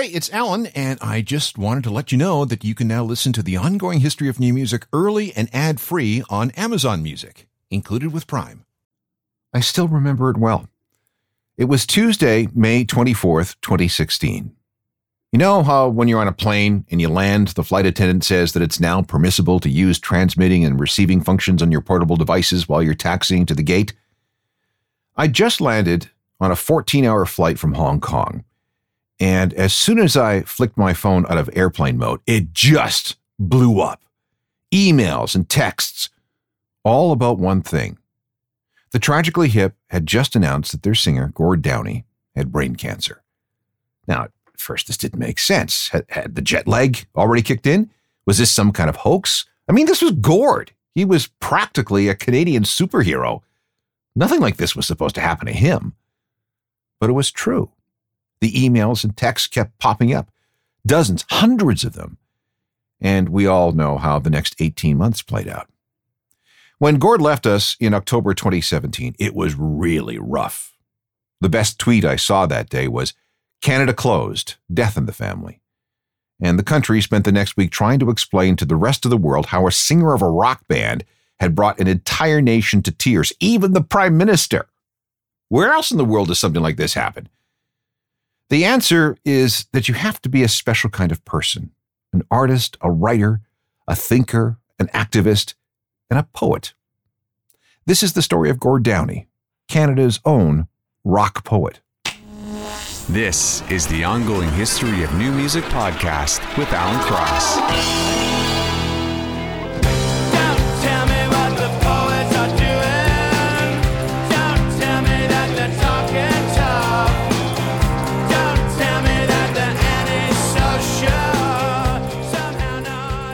Hey, it's Alan, and I just wanted to let you know that you can now listen to the ongoing history of new music early and ad free on Amazon Music, included with Prime. I still remember it well. It was Tuesday, May 24th, 2016. You know how when you're on a plane and you land, the flight attendant says that it's now permissible to use transmitting and receiving functions on your portable devices while you're taxiing to the gate? I just landed on a 14 hour flight from Hong Kong. And as soon as I flicked my phone out of airplane mode, it just blew up. Emails and texts, all about one thing. The Tragically Hip had just announced that their singer, Gord Downie, had brain cancer. Now, at first, this didn't make sense. Had, had the jet lag already kicked in? Was this some kind of hoax? I mean, this was Gord. He was practically a Canadian superhero. Nothing like this was supposed to happen to him. But it was true. The emails and texts kept popping up, dozens, hundreds of them. And we all know how the next 18 months played out. When Gord left us in October 2017, it was really rough. The best tweet I saw that day was Canada closed, death in the family. And the country spent the next week trying to explain to the rest of the world how a singer of a rock band had brought an entire nation to tears, even the prime minister. Where else in the world does something like this happen? The answer is that you have to be a special kind of person an artist, a writer, a thinker, an activist, and a poet. This is the story of Gord Downie, Canada's own rock poet. This is the ongoing history of new music podcast with Alan Cross.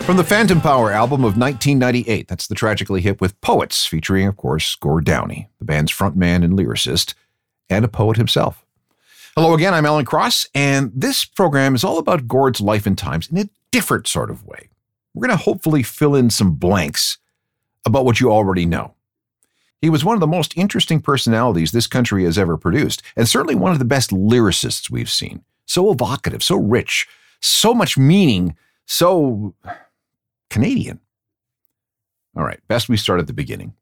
From the Phantom Power album of 1998, that's the Tragically Hip with Poets, featuring, of course, Gord Downie, the band's frontman and lyricist, and a poet himself. Hello again, I'm Alan Cross, and this program is all about Gord's life and times in a different sort of way. We're going to hopefully fill in some blanks about what you already know. He was one of the most interesting personalities this country has ever produced, and certainly one of the best lyricists we've seen. So evocative, so rich, so much meaning, so Canadian. All right, best we start at the beginning.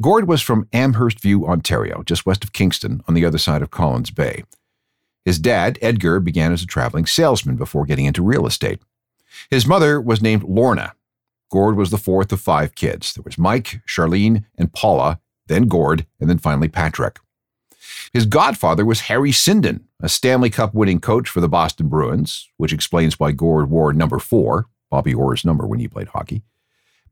Gord was from Amherst View, Ontario, just west of Kingston on the other side of Collins Bay. His dad, Edgar, began as a traveling salesman before getting into real estate. His mother was named Lorna. Gord was the fourth of five kids. There was Mike, Charlene, and Paula, then Gord, and then finally Patrick. His godfather was Harry Sinden, a Stanley Cup winning coach for the Boston Bruins, which explains why Gord wore number four, Bobby Orr's number when he played hockey.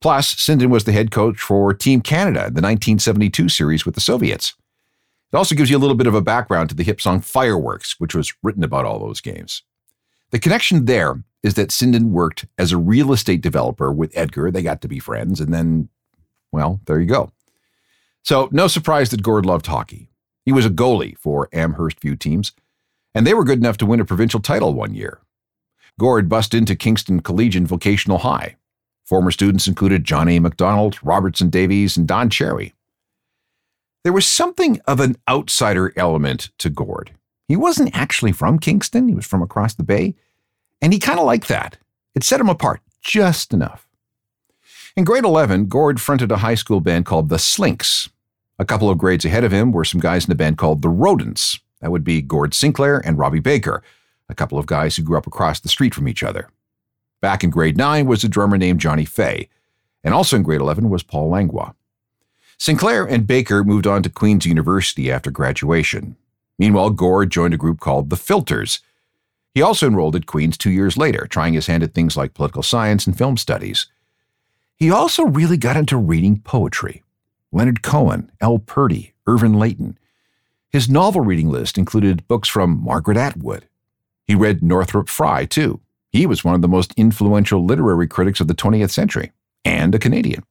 Plus, Sinden was the head coach for Team Canada, in the 1972 series with the Soviets. It also gives you a little bit of a background to the hip song Fireworks, which was written about all those games. The connection there is that Sinden worked as a real estate developer with Edgar. They got to be friends, and then, well, there you go. So, no surprise that Gord loved hockey. He was a goalie for Amherst View teams, and they were good enough to win a provincial title one year. Gord bust into Kingston Collegiate Vocational High. Former students included John A. Robertson Davies, and Don Cherry. There was something of an outsider element to Gord. He wasn't actually from Kingston, he was from across the bay, and he kind of liked that. It set him apart just enough. In grade 11, Gord fronted a high school band called the Slinks. A couple of grades ahead of him were some guys in a band called the Rodents. That would be Gord Sinclair and Robbie Baker, a couple of guys who grew up across the street from each other. Back in grade 9 was a drummer named Johnny Fay, and also in grade 11 was Paul Langlois. Sinclair and Baker moved on to Queen's University after graduation. Meanwhile, Gord joined a group called the Filters. He also enrolled at Queen's two years later, trying his hand at things like political science and film studies. He also really got into reading poetry. Leonard Cohen, Al Purdy, Irving Layton. His novel reading list included books from Margaret Atwood, he read Northrop Frye, too. He was one of the most influential literary critics of the 20th century, and a Canadian.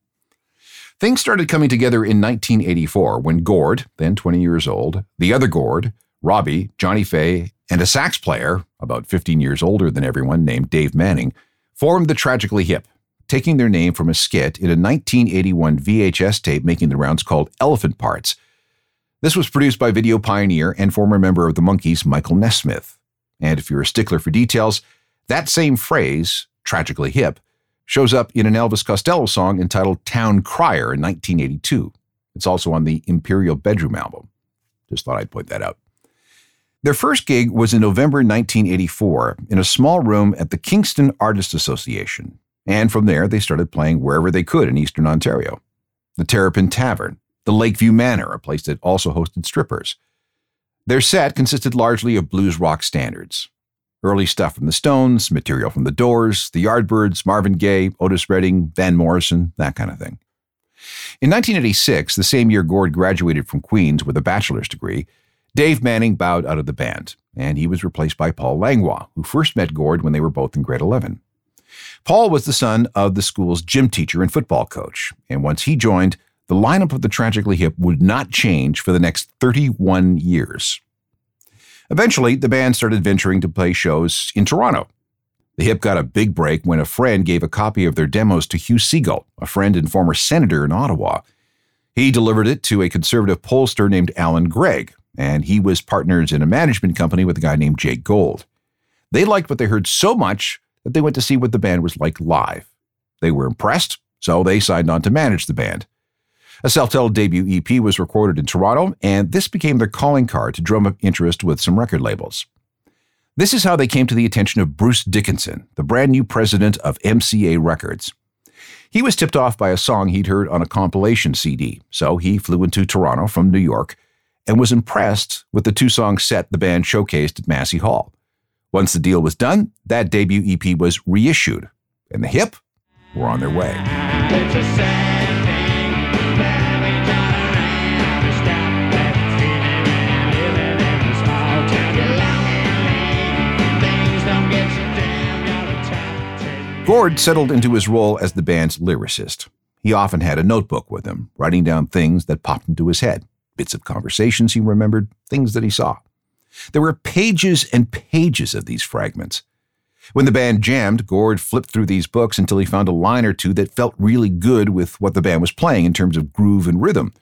Things started coming together in 1984 when Gord, then 20 years old, the other Gord, Robbie, Johnny Fay, and a sax player, about 15 years older than everyone, named Dave Manning, formed the Tragically Hip, taking their name from a skit in a 1981 VHS tape making the rounds called Elephant Parts. This was produced by video pioneer and former member of the Monkees, Michael Nesmith. And if you're a stickler for details, that same phrase, tragically hip, shows up in an Elvis Costello song entitled Town Crier in 1982. It's also on the Imperial Bedroom album. Just thought I'd point that out. Their first gig was in November 1984 in a small room at the Kingston Artists Association, and from there they started playing wherever they could in eastern Ontario. The Terrapin Tavern, the Lakeview Manor, a place that also hosted strippers. Their set consisted largely of blues rock standards. Early stuff from the Stones, material from the Doors, the Yardbirds, Marvin Gaye, Otis Redding, Van Morrison, that kind of thing. In 1986, the same year Gord graduated from Queen's with a bachelor's degree, Dave Manning bowed out of the band, and he was replaced by Paul Langlois, who first met Gord when they were both in grade 11. Paul was the son of the school's gym teacher and football coach, and once he joined, the lineup of the Tragically Hip would not change for the next 31 years. Eventually, the band started venturing to play shows in Toronto. The Hip got a big break when a friend gave a copy of their demos to Hugh Segal, a friend and former senator in Ottawa. He delivered it to a conservative pollster named Alan Gregg, and he was partners in a management company with a guy named Jake Gold. They liked what they heard so much that they went to see what the band was like live. They were impressed, so they signed on to manage the band. A self-titled debut EP was recorded in Toronto, and this became their calling card to drum up interest with some record labels. This is how they came to the attention of Bruce Dickinson, the brand new president of MCA Records. He was tipped off by a song he'd heard on a compilation CD, so he flew into Toronto from New York and was impressed with the two song set the band showcased at Massey Hall. Once the deal was done, that debut EP was reissued, and the hip were on their way. Gord settled into his role as the band's lyricist. He often had a notebook with him, writing down things that popped into his head bits of conversations he remembered, things that he saw. There were pages and pages of these fragments. When the band jammed, Gord flipped through these books until he found a line or two that felt really good with what the band was playing in terms of groove and rhythm.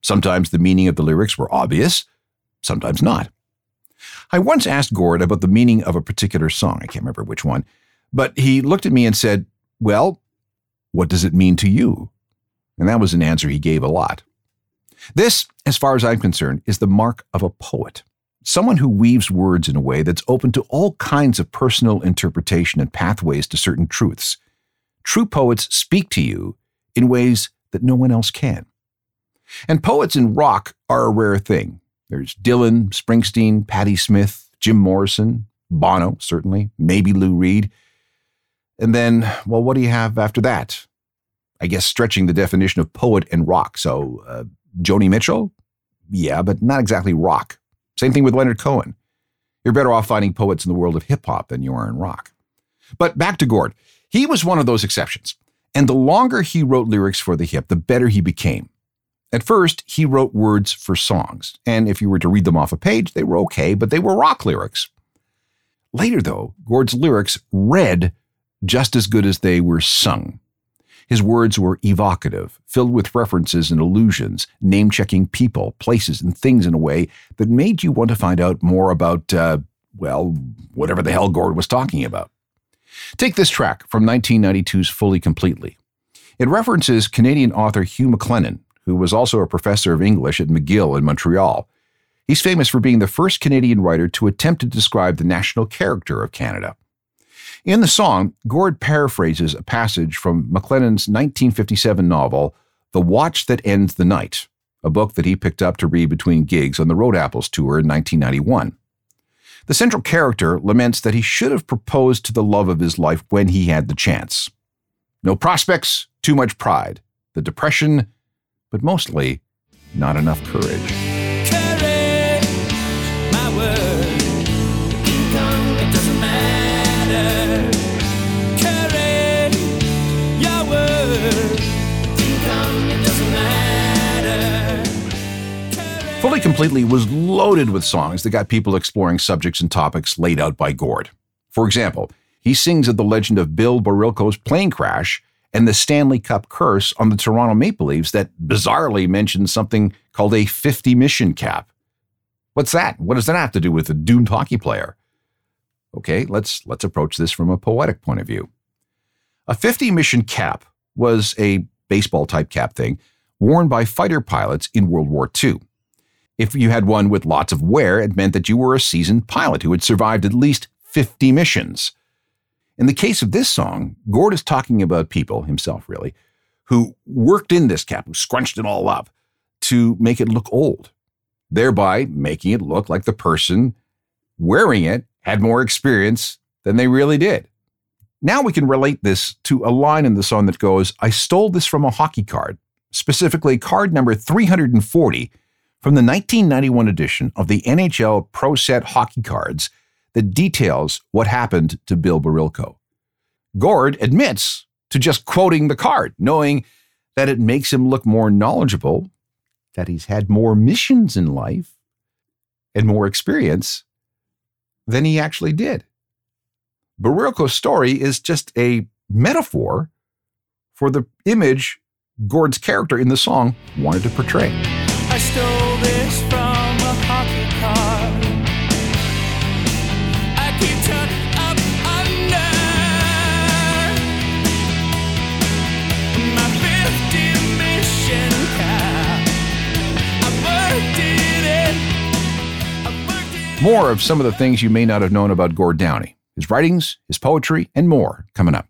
Sometimes the meaning of the lyrics were obvious, sometimes not. I once asked Gord about the meaning of a particular song, I can't remember which one, but he looked at me and said, Well, what does it mean to you? And that was an answer he gave a lot. This, as far as I'm concerned, is the mark of a poet. Someone who weaves words in a way that's open to all kinds of personal interpretation and pathways to certain truths. True poets speak to you in ways that no one else can. And poets in rock are a rare thing. There's Dylan, Springsteen, Patti Smith, Jim Morrison, Bono, certainly, maybe Lou Reed. And then, well, what do you have after that? I guess stretching the definition of poet and rock. So, uh, Joni Mitchell? Yeah, but not exactly rock. Same thing with Leonard Cohen. You're better off finding poets in the world of hip hop than you are in rock. But back to Gord. He was one of those exceptions. And the longer he wrote lyrics for the hip, the better he became. At first, he wrote words for songs, and if you were to read them off a page, they were okay, but they were rock lyrics. Later, though, Gord's lyrics read just as good as they were sung. His words were evocative, filled with references and allusions, name checking people, places, and things in a way that made you want to find out more about, uh, well, whatever the hell Gord was talking about. Take this track from 1992's Fully Completely. It references Canadian author Hugh MacLennan, who was also a professor of English at McGill in Montreal. He's famous for being the first Canadian writer to attempt to describe the national character of Canada. In the song, Gord paraphrases a passage from MacLennan's 1957 novel, The Watch That Ends the Night, a book that he picked up to read between gigs on the Road Apples tour in 1991. The central character laments that he should have proposed to the love of his life when he had the chance. No prospects, too much pride, the depression, but mostly not enough courage. Completely was loaded with songs that got people exploring subjects and topics laid out by Gord. For example, he sings of the legend of Bill Barilko's plane crash and the Stanley Cup curse on the Toronto Maple Leafs that bizarrely mentions something called a 50 mission cap. What's that? What does that have to do with a doomed hockey player? Okay, let's let's approach this from a poetic point of view. A 50 mission cap was a baseball type cap thing worn by fighter pilots in World War II. If you had one with lots of wear, it meant that you were a seasoned pilot who had survived at least 50 missions. In the case of this song, Gord is talking about people, himself really, who worked in this cap, who scrunched it all up to make it look old, thereby making it look like the person wearing it had more experience than they really did. Now we can relate this to a line in the song that goes, I stole this from a hockey card, specifically card number 340 from the 1991 edition of the NHL Pro Set hockey cards that details what happened to Bill Barilko. Gord admits to just quoting the card, knowing that it makes him look more knowledgeable, that he's had more missions in life and more experience than he actually did. Barilko's story is just a metaphor for the image Gord's character in the song wanted to portray. I stole this from a hockey card. I keep tucked up under my 50 mission cap. I worked it in. I worked it More of some of the things you may not have known about Gord Downie his writings, his poetry, and more coming up.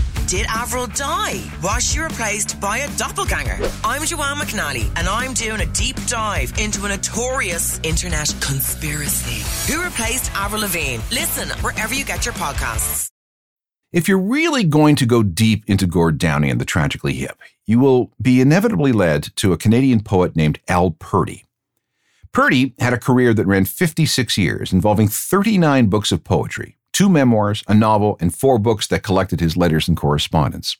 Did Avril die? Was she replaced by a doppelganger? I'm Joanne McNally, and I'm doing a deep dive into a notorious internet conspiracy. Who replaced Avril Lavigne? Listen wherever you get your podcasts. If you're really going to go deep into Gord Downie and the Tragically Hip, you will be inevitably led to a Canadian poet named Al Purdy. Purdy had a career that ran 56 years, involving 39 books of poetry, two memoirs, a novel, and four books that collected his letters and correspondence.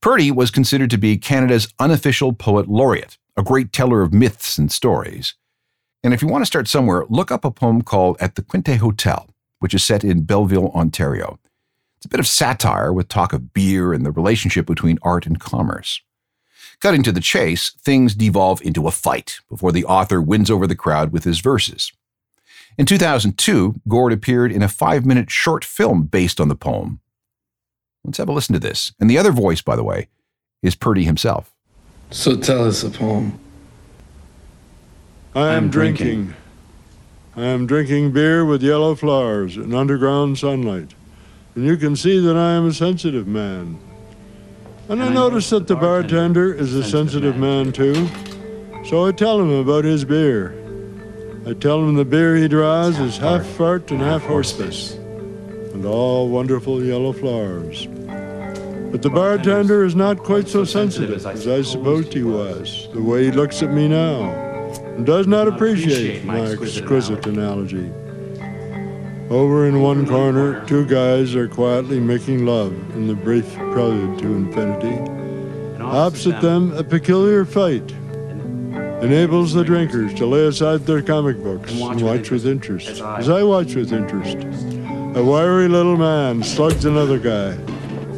Purdy was considered to be Canada's unofficial poet laureate, a great teller of myths and stories. And if you want to start somewhere, look up a poem called At the Quinte Hotel, which is set in Belleville, Ontario. It's a bit of satire with talk of beer and the relationship between art and commerce. Cutting to the chase, things devolve into a fight before the author wins over the crowd with his verses. In 2002, Gord appeared in a five minute short film based on the poem. Let's have a listen to this. And the other voice, by the way, is Purdy himself. So tell us a poem. I am drinking. I am drinking beer with yellow flowers and underground sunlight. And you can see that I am a sensitive man. And, and I, notice that the bartender is a sensitive man too. So I tell him about his beer. I tell him the beer he draws is half fart and half horsepiss, and all wonderful yellow flowers. But the bartender is not quite so sensitive as I supposed he was, the way he looks at me now, and does not appreciate my exquisite analogy. Over in one corner, two guys are quietly making love in the brief prelude to infinity. Opposite them, a peculiar fight enables the drinkers to lay aside their comic books and watch, and watch with, interest. As I, as I watch with interest. A wiry little man slugs another guy,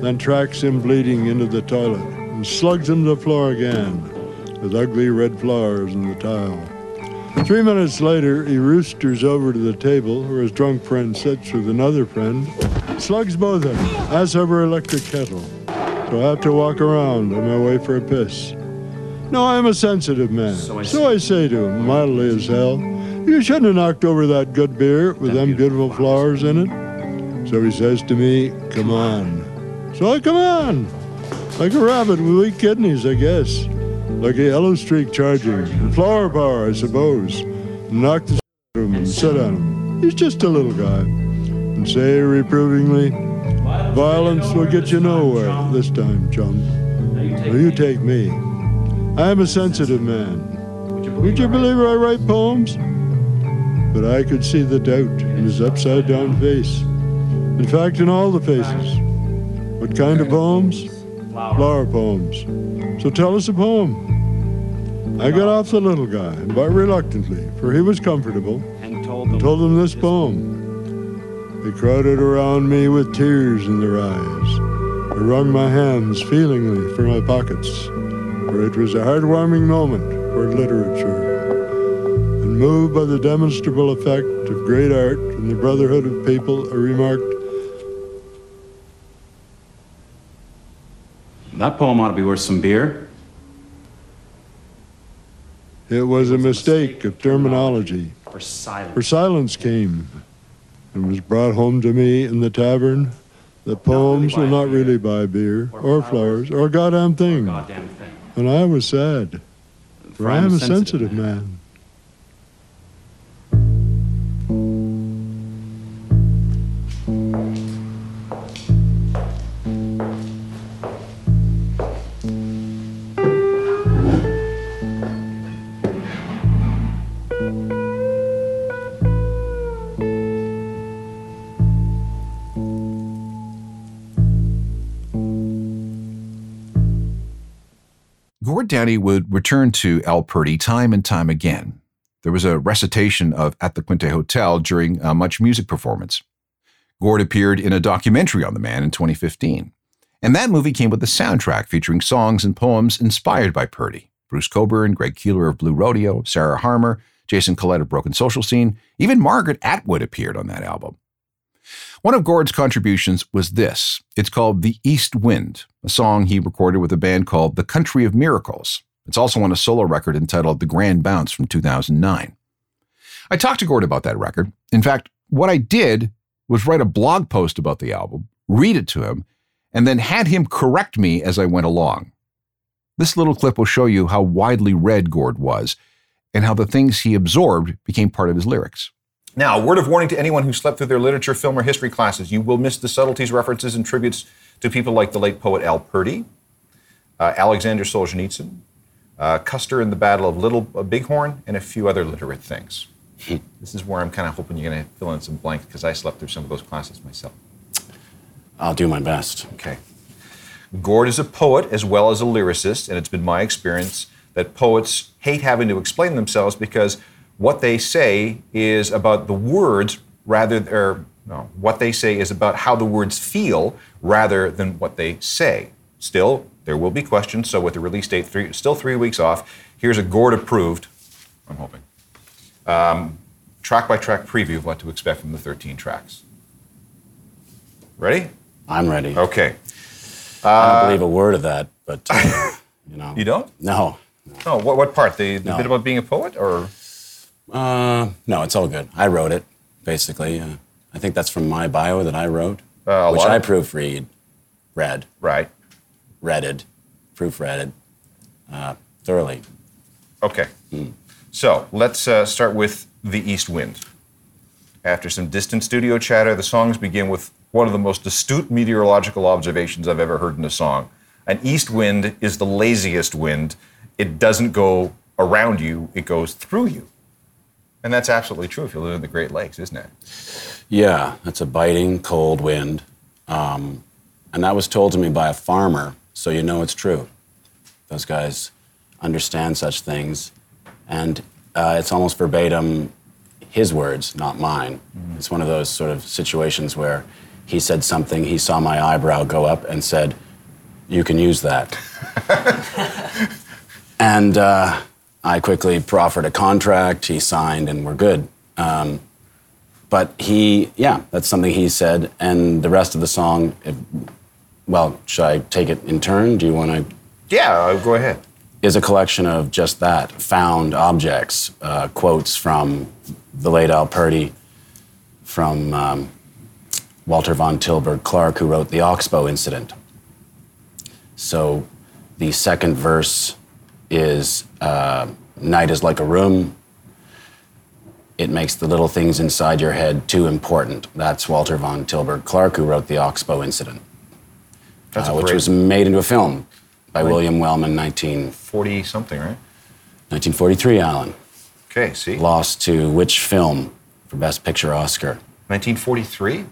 then tracks him bleeding into the toilet and slugs him to the floor again with ugly red flowers in the tile. Three minutes later, he roosters over to the table where his drunk friend sits with another friend, slugs both of them, as over electric kettle. So I have to walk around on my way for a piss. No, I'm a sensitive man. So I, so I say to him, mildly as hell, you shouldn't have knocked over that good beer with them beautiful flowers in it. So he says to me, come on. So I come on. Like a rabbit with weak kidneys, I guess. Like a yellow streak charging. Flower power, I suppose. Knock the out of him and sit on him. He's just a little guy. And say reprovingly, violence will get you nowhere this time, chum. Will you take me? I'm a sensitive man. Would you believe I write poems? But I could see the doubt in his upside down face. In fact, in all the faces. What kind of poems? Flower poems. So tell us a poem. I got off the little guy, but reluctantly, for he was comfortable, and told them this poem. They crowded around me with tears in their eyes. I wrung my hands feelingly for my pockets, for it was a heartwarming moment for literature. And moved by the demonstrable effect of great art and the brotherhood of people, I remarked, That poem ought to be worth some beer. It was a mistake of terminology. For silence. For silence came and was brought home to me in the tavern that poems will not really buy beer or flowers or a goddamn thing. And I was sad, for I am a sensitive man. Would return to Al Purdy time and time again. There was a recitation of At the Quinte Hotel during a MuchMusic performance. Gord appeared in a documentary on the man in 2015. And that movie came with a soundtrack featuring songs and poems inspired by Purdy. Bruce Cockburn, Greg Keelor of Blue Rodeo, Sarah Harmer, Jason Collett of Broken Social Scene, even Margaret Atwood appeared on that album. One of Gord's contributions was this. It's called The East Wind, a song he recorded with a band called The Country of Miracles. It's also on a solo record entitled The Grand Bounce from 2009. I talked to Gord about that record. In fact, what I did was write a blog post about the album, read it to him, and then had him correct me as I went along. This little clip will show you how widely read Gord was and how the things he absorbed became part of his lyrics. Now, a word of warning to anyone who slept through their literature, film, or history classes. You will miss the subtleties, references, and tributes to people like the late poet Al Purdy, uh, Alexander Solzhenitsyn, uh, Custer in the Battle of Little uh, Bighorn, and a few other literate things. this is where I'm kind of hoping you're going to fill in some blanks because I slept through some of those classes myself. I'll do my best. Okay. Gord is a poet as well as a lyricist, and it's been my experience that poets hate having to explain themselves because what they say is about the words rather or no, what they say is about how the words feel rather than what they say. Still, there will be questions. So with the release date three, still three weeks off, here's a Gord approved. I'm hoping. Um, track by track preview of what to expect from the 13 tracks. Ready? I'm ready. Okay. I don't believe a word of that, but uh, you know. You don't? No. No. What, what part? The, the No. bit about being a poet, or Uh, no, it's all good. I wrote it, basically. Uh, I think that's from my bio that I wrote, Uh, which I of- proofread, read, right? readed, proofreaded uh, thoroughly. Okay. So let's uh, start with The East Wind. After some distant studio chatter, the songs begin with one of the most astute meteorological observations I've ever heard in a song. An east wind is the laziest wind. It doesn't go around you, it goes through you. And that's absolutely true if you live in the Great Lakes, isn't it? Yeah, that's a biting, cold wind. Um, and that was told to me by a farmer, so you know it's true. Those guys understand such things. And uh, it's almost verbatim his words, not mine. It's one of those sort of situations where he said something, he saw my eyebrow go up and said, You can use that. and uh, I quickly proffered a contract, he signed, and we're good. Um, but he, yeah, that's something he said. And the rest of the song, if, well, should I take it in turn? Do you want to? Yeah, uh, go ahead. Is a collection of just that found objects, uh, quotes from the late Al Purdy, from um, Walter Van Tilburg Clark, who wrote the Oxbow Incident. So the second verse is uh, Night is like a room, it makes the little things inside your head too important. That's Walter Van Tilburg Clark, who wrote the Oxbow Incident, That's uh, which was made into a film by William Wellman, 19, 40 something, right? 1943, Alan. Okay, see? Lost to which film for Best Picture Oscar? 1943?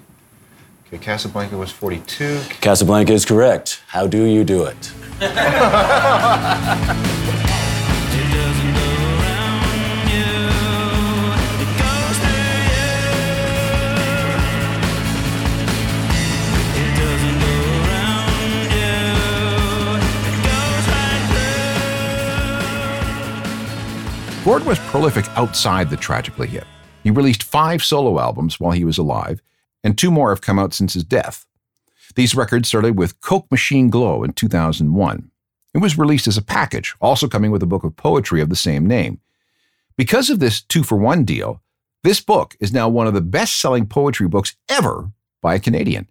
Okay, Casablanca was 42. Casablanca is correct. How do you do it? Gord was prolific outside the Tragically Hip. He released five solo albums while he was alive, and two more have come out since his death. These records started with Coke Machine Glow in 2001. It was released as a package, also coming with a book of poetry of the same name. Because of this two for one deal, this book is now one of the best selling poetry books ever by a Canadian.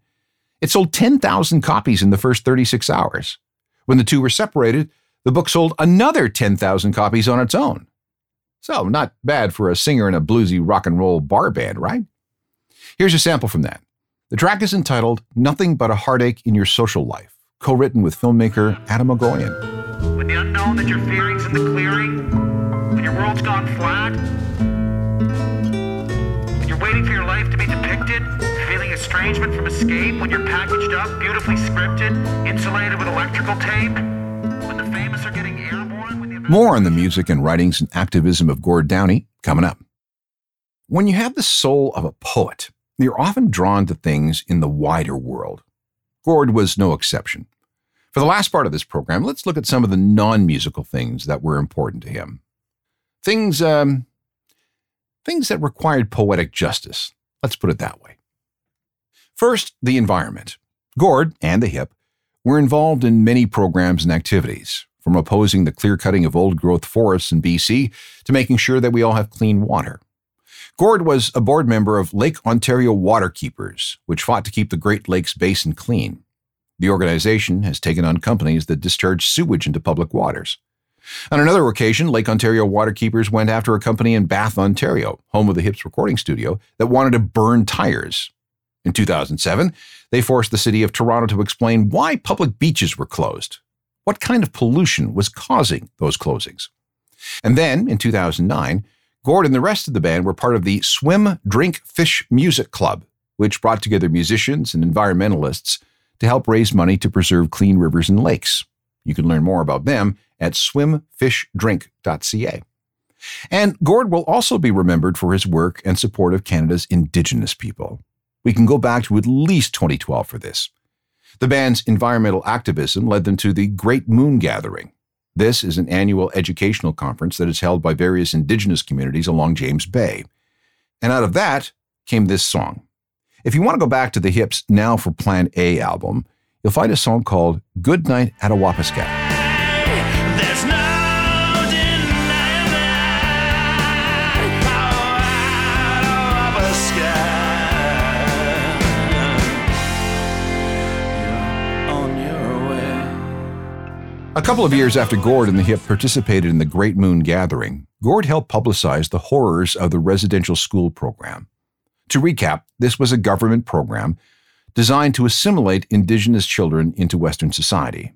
It sold 10,000 copies in the first 36 hours. When the two were separated, the book sold another 10,000 copies on its own. So, not bad for a singer in a bluesy rock and roll bar band, right? Here's a sample from that. The track is entitled Nothing But a Heartache in Your Social Life, co written with filmmaker Atom Egoyan. When the unknown that you're fearing's in the clearing, when your world's gone flat, when you're waiting for your life to be depicted, feeling estrangement from escape, when you're packaged up, beautifully scripted, insulated with electrical tape, when the famous are getting More on the music and writings and activism of Gord Downie coming up. When you have the soul of a poet, you're often drawn to things in the wider world. Gord was no exception. For the last part of this program, let's look at some of the non musical things that were important to him. Things, um, things that required poetic justice. Let's put it that way. First, the environment. Gord and the HIP were involved in many programs and activities, from opposing the clear cutting of old growth forests in BC to making sure that we all have clean water. Gord was a board member of Lake Ontario Waterkeepers, which fought to keep the Great Lakes Basin clean. The organization has taken on companies that discharge sewage into public waters. On another occasion, Lake Ontario Waterkeepers went after a company in Bath, Ontario, home of the Hips recording studio, that wanted to burn tires. In 2007, they forced the city of Toronto to explain why public beaches were closed. What kind of pollution was causing those closings? And then, in 2009, Gord and the rest of the band were part of the Swim, Drink, Fish Music Club, which brought together musicians and environmentalists to help raise money to preserve clean rivers and lakes. You can learn more about them at swimfishdrink.ca. And Gord will also be remembered for his work and support of Canada's Indigenous people. We can go back to at least 2012 for this. The band's environmental activism led them to the Great Moon Gathering. This is an annual educational conference that is held by various Indigenous communities along James Bay. And out of that came this song. If you want to go back to the Hips Now for Plan A album, you'll find a song called Good Night Attawapiskat. A couple of years after Gord and the Hip participated in the Great Moon Gathering, Gord helped publicize the horrors of the residential school program. To recap, this was a government program designed to assimilate Indigenous children into Western society.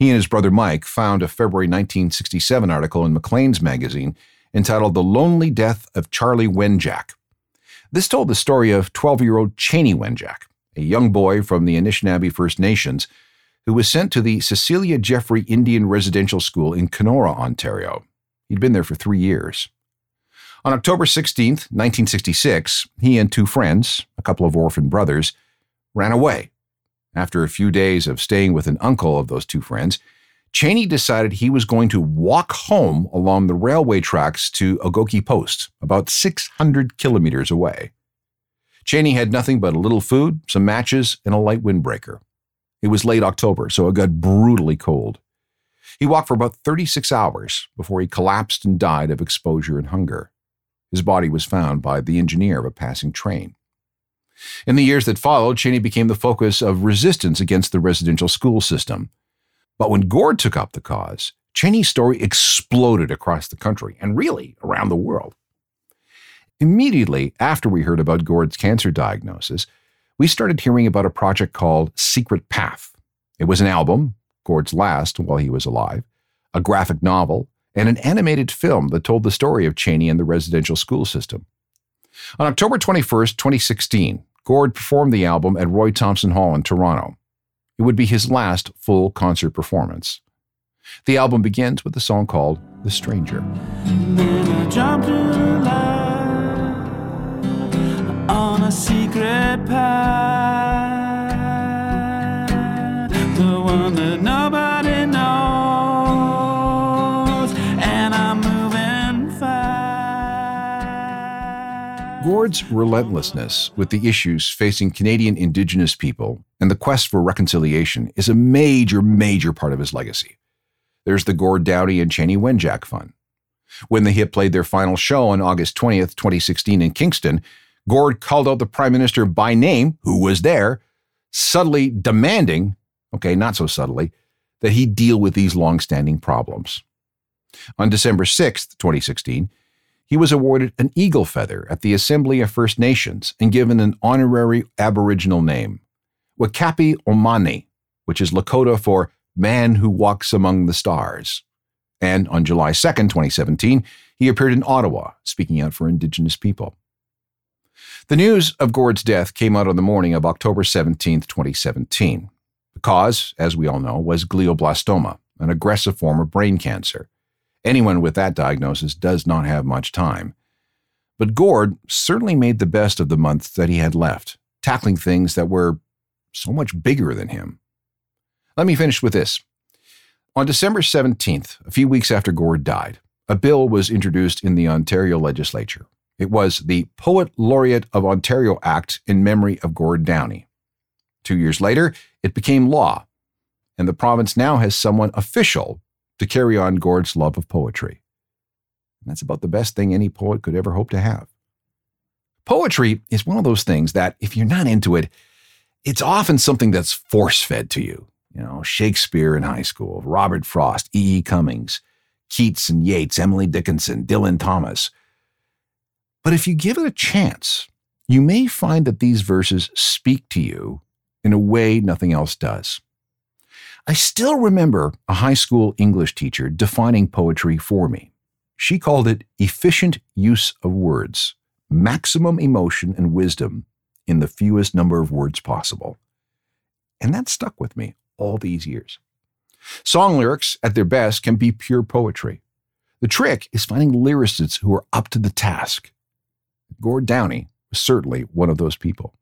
He and his brother Mike found a February 1967 article in Maclean's magazine entitled The Lonely Death of Charlie Wenjack. This told the story of 12 year old Chanie Wenjack, a young boy from the Anishinaabe First Nations who was sent to the Cecilia Jeffrey Indian Residential School in Kenora, Ontario. He'd been there for three years. On October 16, 1966, he and two friends, a couple of orphan brothers, ran away. After a few days of staying with an uncle of those two friends, Chanie decided he was going to walk home along the railway tracks to Ogoki Post, about 600 kilometers away. Chanie had nothing but a little food, some matches, and a light windbreaker. It was late October, so it got brutally cold. He walked for about 36 hours before he collapsed and died of exposure and hunger. His body was found by the engineer of a passing train. In the years that followed, Chanie became the focus of resistance against the residential school system. But when Gord took up the cause, Chanie's story exploded across the country and really around the world. Immediately after we heard about Gord's cancer diagnosis, we started hearing about a project called Secret Path. It was an album, Gord's last while he was alive, a graphic novel, and an animated film that told the story of Chanie and the residential school system. On October 21st, 2016, Gord performed the album at Roy Thomson Hall in Toronto. It would be his last full concert performance. The album begins with a song called The Stranger secret path, the one that nobody knows, and I'm moving fast. Gord's relentlessness with the issues facing Canadian Indigenous people and the quest for reconciliation is a major, major part of his legacy. There's the Gord Downie and Chanie Wenjack Fund. When the Hip played their final show on August 20th, 2016 in Kingston, Gord called out the Prime Minister by name, who was there, subtly demanding, okay, not so subtly, that he deal with these long-standing problems. On December 6th, 2016, he was awarded an eagle feather at the Assembly of First Nations and given an honorary Aboriginal name, Wicapi Omani, which is Lakota for man who walks among the stars. And on July 2nd, 2017, he appeared in Ottawa, speaking out for Indigenous people. The news of Gord's death came out on the morning of October 17, 2017. The cause, as we all know, was glioblastoma, an aggressive form of brain cancer. Anyone with that diagnosis does not have much time. But Gord certainly made the best of the months that he had left, tackling things that were so much bigger than him. Let me finish with this. On December 17th, a few weeks after Gord died, a bill was introduced in the Ontario legislature. It was the Poet Laureate of Ontario Act in memory of Gord Downie. Two years later, it became law, and the province now has someone official to carry on Gord's love of poetry. And that's about the best thing any poet could ever hope to have. Poetry is one of those things that, if you're not into it, it's often something that's force fed to you. You know, Shakespeare in high school, Robert Frost, E. E. Cummings, Keats and Yeats, Emily Dickinson, Dylan Thomas. But if you give it a chance, you may find that these verses speak to you in a way nothing else does. I still remember a high school English teacher defining poetry for me. She called it efficient use of words, maximum emotion and wisdom in the fewest number of words possible. And that stuck with me all these years. Song lyrics, at their best, can be pure poetry. The trick is finding lyricists who are up to the task. Gord Downie was certainly one of those people.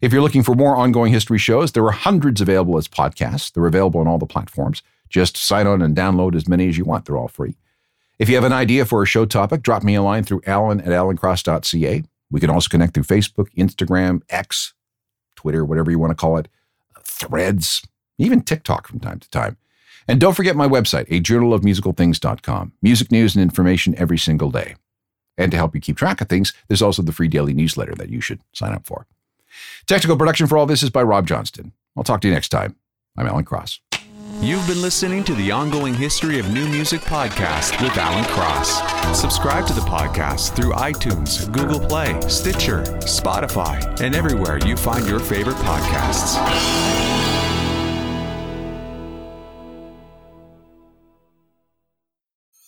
If you're looking for more ongoing history shows, there are hundreds available as podcasts. They're available on all the platforms. Just sign on and download as many as you want. They're all free. If you have an idea for a show topic, drop me a line through alan at alancross.ca. We can also connect through Facebook, Instagram, X, Twitter, whatever you want to call it, threads, even TikTok from time to time. And don't forget my website, a. Music news and information every single day. And to help you keep track of things, there's also the free daily newsletter that you should sign up for. Technical production for all this is by Rob Johnston. I'll talk to you next time. I'm Alan Cross. You've been listening to the Ongoing History of New Music podcast with Alan Cross. Subscribe to the podcast through iTunes, Google Play, Stitcher, Spotify, and everywhere you find your favorite podcasts.